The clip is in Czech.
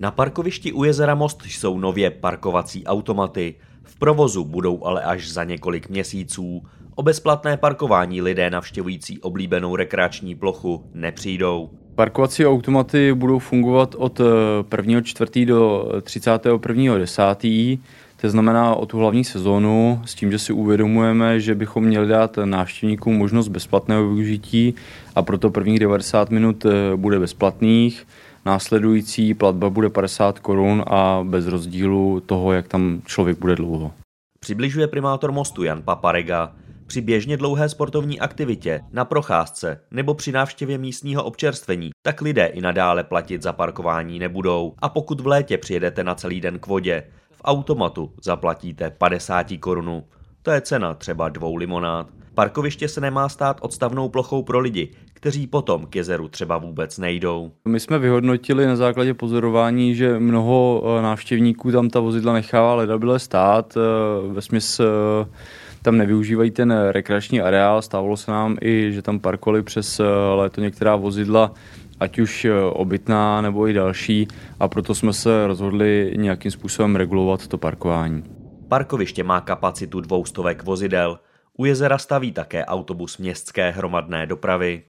Na parkovišti u jezera Most jsou nově parkovací automaty. V provozu budou ale až za několik měsíců. O bezplatné parkování lidé navštěvující oblíbenou rekreační plochu nepřijdou. Parkovací automaty budou fungovat od 1. čtvrtý do 31. 10. To znamená o tu hlavní sezónu s tím, že si uvědomujeme, že bychom měli dát návštěvníkům možnost bezplatného využití a proto prvních 90 minut eh, bude bezplatných. Následující platba bude 50 korun a bez rozdílu toho, jak tam člověk bude dlouho. Přibližuje primátor mostu Jan Paparega. Při běžně dlouhé sportovní aktivitě, na procházce nebo při návštěvě místního občerstvení, tak lidé i nadále platit za parkování nebudou. A pokud v létě přijedete na celý den k vodě, v automatu zaplatíte 50 korunu. To je cena třeba dvou limonád. Parkoviště se nemá stát odstavnou plochou pro lidi, kteří potom k jezeru třeba vůbec nejdou. My jsme vyhodnotili na základě pozorování, že mnoho eh, návštěvníků tam ta vozidla nechává ledabile stát. Eh, ve smysl eh, tam nevyužívají ten rekreační areál. Stávalo se nám i, že tam parkovali přes léto některá vozidla ať už obytná nebo i další a proto jsme se rozhodli nějakým způsobem regulovat to parkování. Parkoviště má kapacitu dvoustovek vozidel. U jezera staví také autobus městské hromadné dopravy.